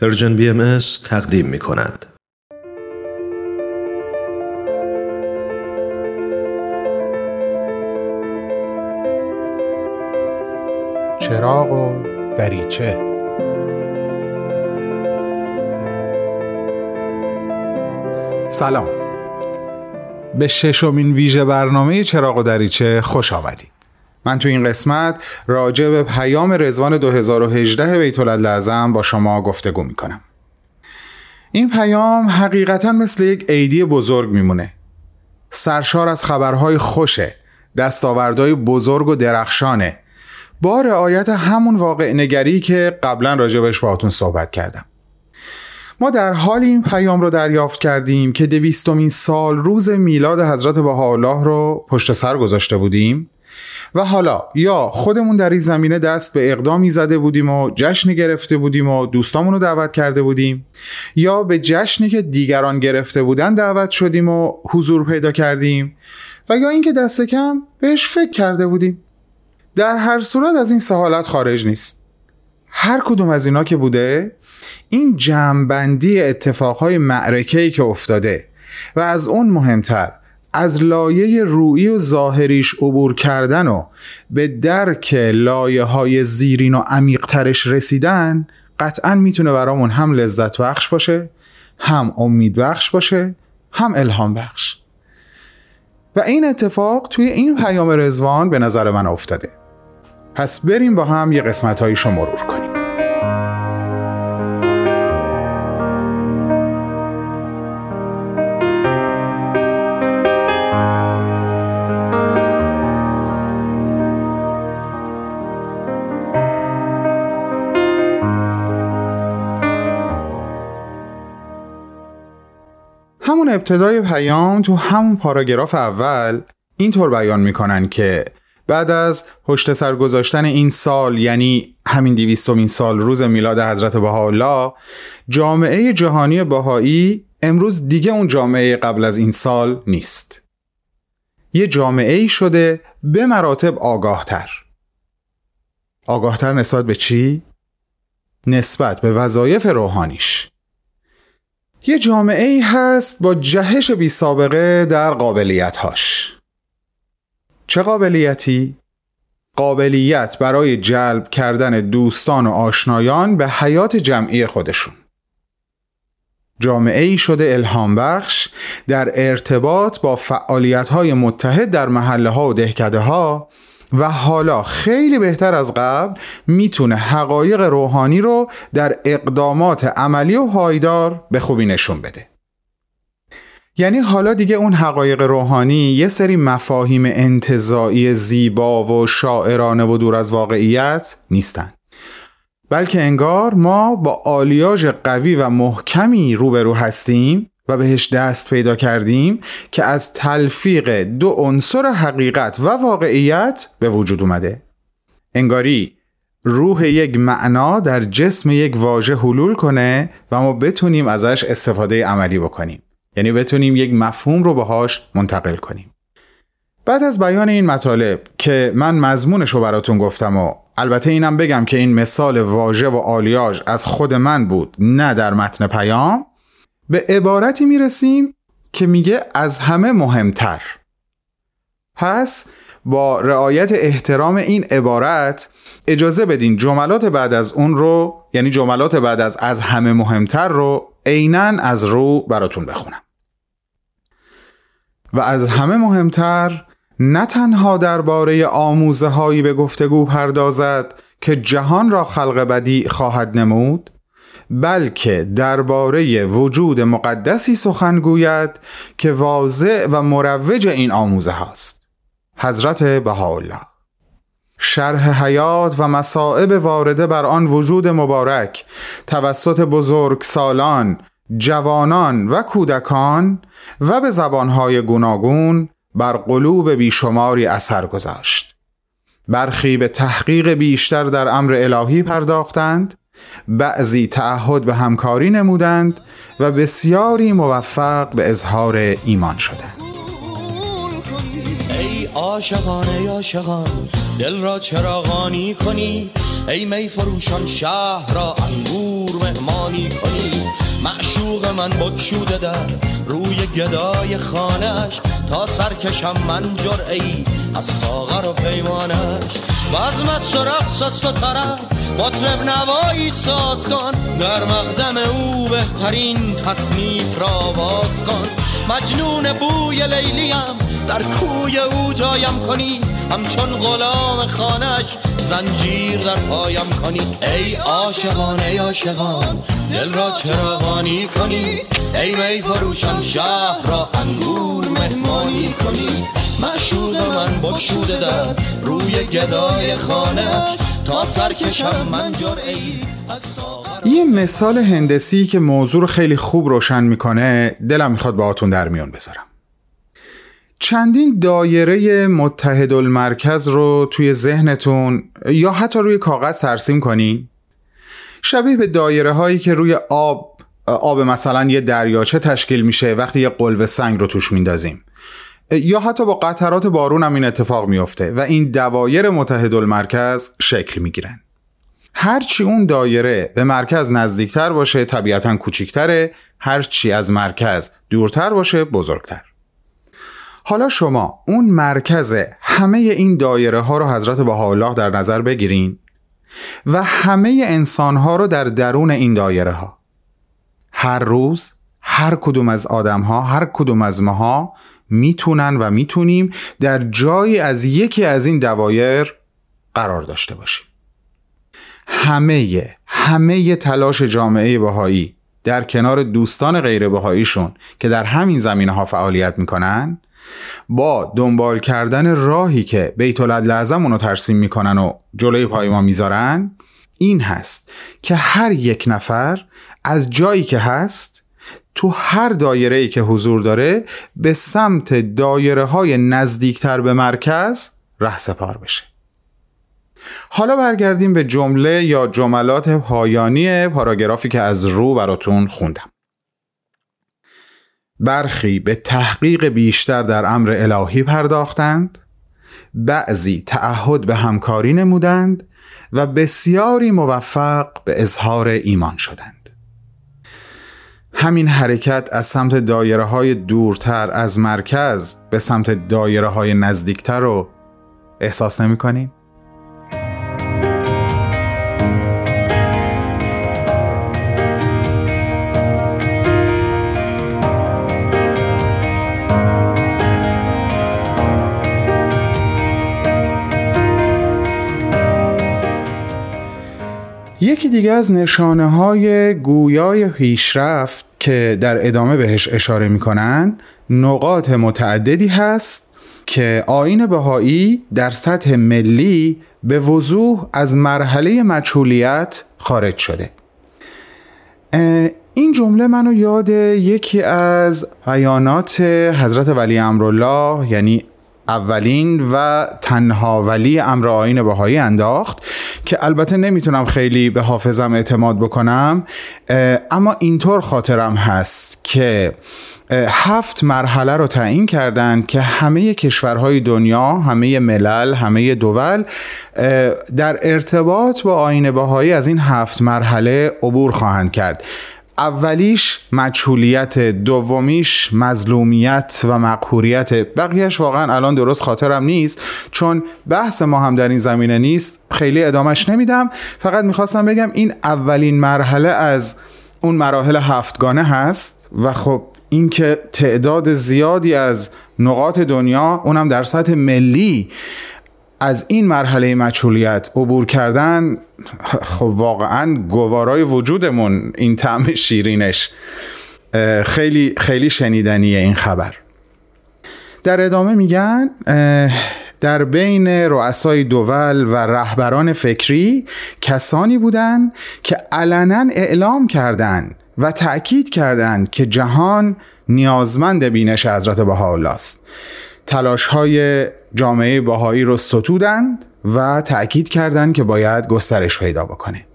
Persian BM تقدیم می کند. چراغ و دریچه. سلام. به ششمین ویژه برنامه چراغ و دریچه خوش آمدید. من تو این قسمت راجع به پیام رضوان 2018 بیت لازم با شما گفتگو می‌کنم. این پیام حقیقتا مثل یک عیدی بزرگ میمونه. سرشار از خبرهای خوشه دستاوردهای بزرگ و درخشانه. با رعایت همون واقع نگری که قبلا راجبش باهاتون صحبت کردم. ما در حال این پیام رو دریافت کردیم که دویستمین سال روز میلاد حضرت بهاءالله رو پشت سر گذاشته بودیم و حالا یا خودمون در این زمینه دست به اقدامی زده بودیم و جشنی گرفته بودیم و دوستامون رو دعوت کرده بودیم یا به جشنی که دیگران گرفته بودن دعوت شدیم و حضور پیدا کردیم و یا اینکه دست کم بهش فکر کرده بودیم. در هر صورت از این سهالت خارج نیست. هر کدوم از اینا که بوده این جمعبندی اتفاقهای معرکه‌ای که افتاده و از اون مهمتر از لایه رویی و ظاهریش عبور کردن و به درک لایه های زیرین و عمیقترش رسیدن قطعا می‌تونه برامون هم لذت بخش باشه هم امید بخش باشه هم الهام بخش. و این اتفاق توی این پیام رزوان به نظر من افتاده. پس بریم با هم یه قسمت هایشو مرور کنیم. ابتدای پیام تو همون پاراگراف اول اینطور بیان می‌کنن که بعد از پشت سر گذاشتن این سال یعنی همین دیویستمین سال روز میلاد حضرت بهاءالله جامعه جهانی بهایی امروز دیگه اون جامعه قبل از این سال نیست. یه جامعه ای شده به مراتب آگاهتر. آگاهتر نسبت به چی؟ نسبت به وظایف روحانیش. یه جامعه ای هست با جهش بی سابقه در قابلیت هاش چه قابلیتی؟ قابلیت برای جلب کردن دوستان و آشنایان به حیات جمعی خودشون جامعه ای شده الهام بخش در ارتباط با فعالیت های متحد در محله ها و دهکده ها و حالا خیلی بهتر از قبل می‌تونه حقایق روحانی رو در اقدامات عملی و پایدار به خوبی نشون بده. یعنی حالا دیگه اون حقایق روحانی یه سری مفاهیم انتظاعی زیبا و شاعرانه و دور از واقعیت نیستن. بلکه انگار ما با آلیاژ قوی و محکمی روبرو هستیم و بهش دست پیدا کردیم که از تلفیق دو عنصر حقیقت و واقعیت به وجود اومده. انگاری روح یک معنا در جسم یک واژه حلول کنه و ما بتونیم ازش استفاده عملی بکنیم. یعنی بتونیم یک مفهوم رو باهاش منتقل کنیم. بعد از بیان این مطالب که من مضمونش رو براتون گفتم و البته اینم بگم که این مثال واژه و آلیاژ از خود من بود نه در متن پیام به عبارتی می‌رسیم که میگه از همه مهمتر. پس با رعایت احترام این عبارت اجازه بدین جملات بعد از اون رو یعنی جملات بعد از از همه مهمتر رو عینا از رو براتون بخونم. و از همه مهمتر نه تنها درباره آموزه به گفتگو پردازد که جهان را خلق بدی خواهد نمود بلکه درباره وجود مقدسی سخن گوید که واضع و مروج این آموزه هاست. حضرت بهاءالله. شرح حیات و مصائب وارده بر آن وجود مبارک توسط بزرگ سالان جوانان و کودکان و به زبانهای گوناگون بر قلوب بیشماری اثر گذاشت. برخی به تحقیق بیشتر در امر الهی پرداختند بعضی تعهد به همکاری نمودند و بسیاری موفق به اظهار ایمان شدند. ای عاشقان ای عاشقان دل را چراغانی کنی. ای می فروشان شهر را انگور مهمانی کنی. معشوق من بکشوده در روی گدای خانش تا سرکشم من جرعی از ساغر و پیمانش. بزم است و رقص است و طرف مطرب نوایی ساز کن. در مقدم او بهترین تصنیف را باز کن. مجنون بوی لیلیم. در کوی او جایم کنی. همچون غلام خانش زنجیر در پایم کنی. ای عاشقان ای عاشقان دل را چراغانی کنی. ای می فروشان شهر را انگور مهمانی کنی. معشوق من بکشوده در روی گدای خانش تا سرکشم من جرعی یه مثال هندسی که موضوع رو خیلی خوب روشن می‌کنه دلم می‌خواد باهاتون در میون بذارم. چندین دایره متحد المرکز رو توی ذهنتون یا حتی روی کاغذ ترسیم کنین شبیه به دایره هایی که روی آب آب مثلا یه دریاچه تشکیل میشه وقتی یه قلب سنگ رو توش میندازیم. یا حتی با قطرات بارون هم این اتفاق میفته و این دوایر متحد المرکز شکل می‌گیرن. هرچی اون دایره به مرکز نزدیکتر باشه طبیعتا کوچیکتره هرچی از مرکز دورتر باشه بزرگتر. حالا شما اون مرکز همه این دایره ها رو حضرت بهاءالله در نظر بگیرین و همه انسان ها رو در درون این دایره ها هر روز هر کدوم از آدم ها هر کدوم از ماها می‌تونن و می‌تونیم در جایی از یکی از این دوایر قرار داشته باشیم. همه همه تلاش جامعه بهایی در کنار دوستان غیر بهاییشون که در همین زمینه ها فعالیت می‌کنن با دنبال کردن راهی که بیت العدل رو ترسیم می‌کنن و جلوی پای ما می‌ذارن این هست که هر یک نفر از جایی که هست تو هر دایره ای که حضور داره به سمت دایره های نزدیکتر به مرکز ره سپار بشه. حالا برگردیم به جمله یا جملات پایانی پاراگرافی که از رو براتون خوندم. برخی به تحقیق بیشتر در امر الهی پرداختند بعضی تعهد به همکاری نمودند و بسیاری موفق به اظهار ایمان شدند. همین حرکت از سمت دایره های دورتر از مرکز به سمت دایره های نزدیکتر رو احساس نمی کنیم؟ یکی دیگه از نشانه های گویای پیشرفت که در ادامه بهش اشاره می‌کنن نقاط متعددی هست که آین بهایی در سطح ملی به وضوح از مرحله مچولیت خارج شده. این جمله منو یاد یکی از بیانات حضرت ولی امرالله یعنی اولین و تنها ولی امر آین بهایی انداخت که البته نمی‌تونم خیلی به حافظم اعتماد بکنم اما اینطور خاطرم هست که هفت مرحله رو تعیین کردند که همه کشورهای دنیا همه ملل همه دول در ارتباط با آین بهایی از این هفت مرحله عبور خواهند کرد. اولیش مجهولیت دومیش مظلومیت و مقهوریت. بقیهش واقعا الان درست خاطرم نیست چون بحث ما هم در این زمینه نیست. خیلی ادامش نمیدم. فقط می‌خواستم بگم این اولین مرحله از اون مراحل هفتگانه هست و خب اینکه تعداد زیادی از نقاط دنیا اونم در سطح ملی از این مرحله مچولیت عبور کردن خب واقعا گوارای وجودمون این طعم شیرینش خیلی خیلی شنیدنیه این خبر. در ادامه میگن در بین رؤسای دول و رهبران فکری کسانی بودند که علنا اعلام کردند و تأکید کردند که جهان نیازمند بینش حضرت بهاءالله است. تلاش های جامعه باهایی رو ستودند و تأکید کردند که باید گسترش پیدا بکنه.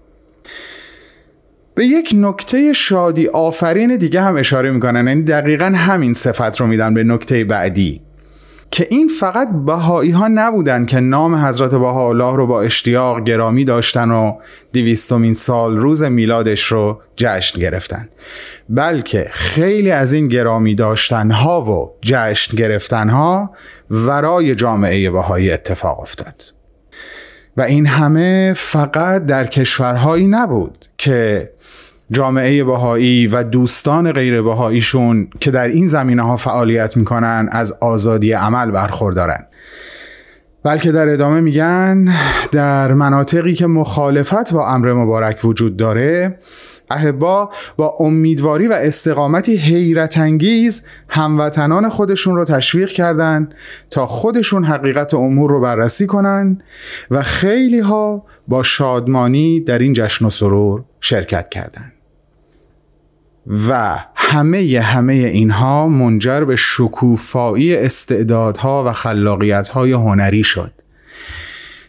به یک نکته شادی آفرین دیگه هم اشاره می‌کنن. یعنی دقیقا همین صفت رو میدن به نکته بعدی. که این فقط بهایی ها نبودن که نام حضرت بهاءالله رو با اشتیاق گرامی داشتن و دویستمین سال روز میلادش رو جشن گرفتن. بلکه خیلی از این گرامی داشتن ها و جشن گرفتن ها ورای جامعه بهایی اتفاق افتاد. و این همه فقط در کشورهایی نبود که جامعه بهایی و دوستان غیر بهاییشون که در این زمینه ها فعالیت می‌کنن از آزادی عمل برخوردارن بلکه در ادامه میگن در مناطقی که مخالفت با امر مبارک وجود داره اهبا با امیدواری و استقامتی حیرت انگیز هموطنان خودشون رو تشویق کردن تا خودشون حقیقت امور رو بررسی کنن و خیلی ها با شادمانی در این جشن و سرور شرکت کردند. و همه همه اینها منجر به شکوفایی استعدادها و خلاقیتهای هنری شد.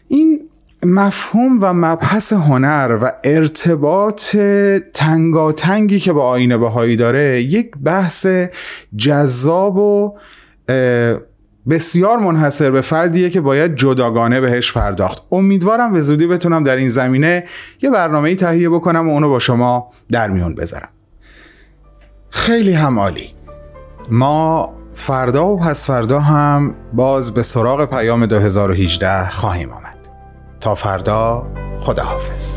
این مفهوم و مبحث هنر و ارتباط تنگاتنگی که با آین بهایی داره یک بحث جذاب و بسیار منحصر به فردیه که باید جداگانه بهش پرداخت. امیدوارم به زودی بتونم در این زمینه یه برنامه تهیه بکنم و اونو با شما در میون بذارم. خیلی هم عالی. ما فردا و پس فردا هم باز به سراغ پیام 2018 خواهیم آمد. تا فردا خداحافظ.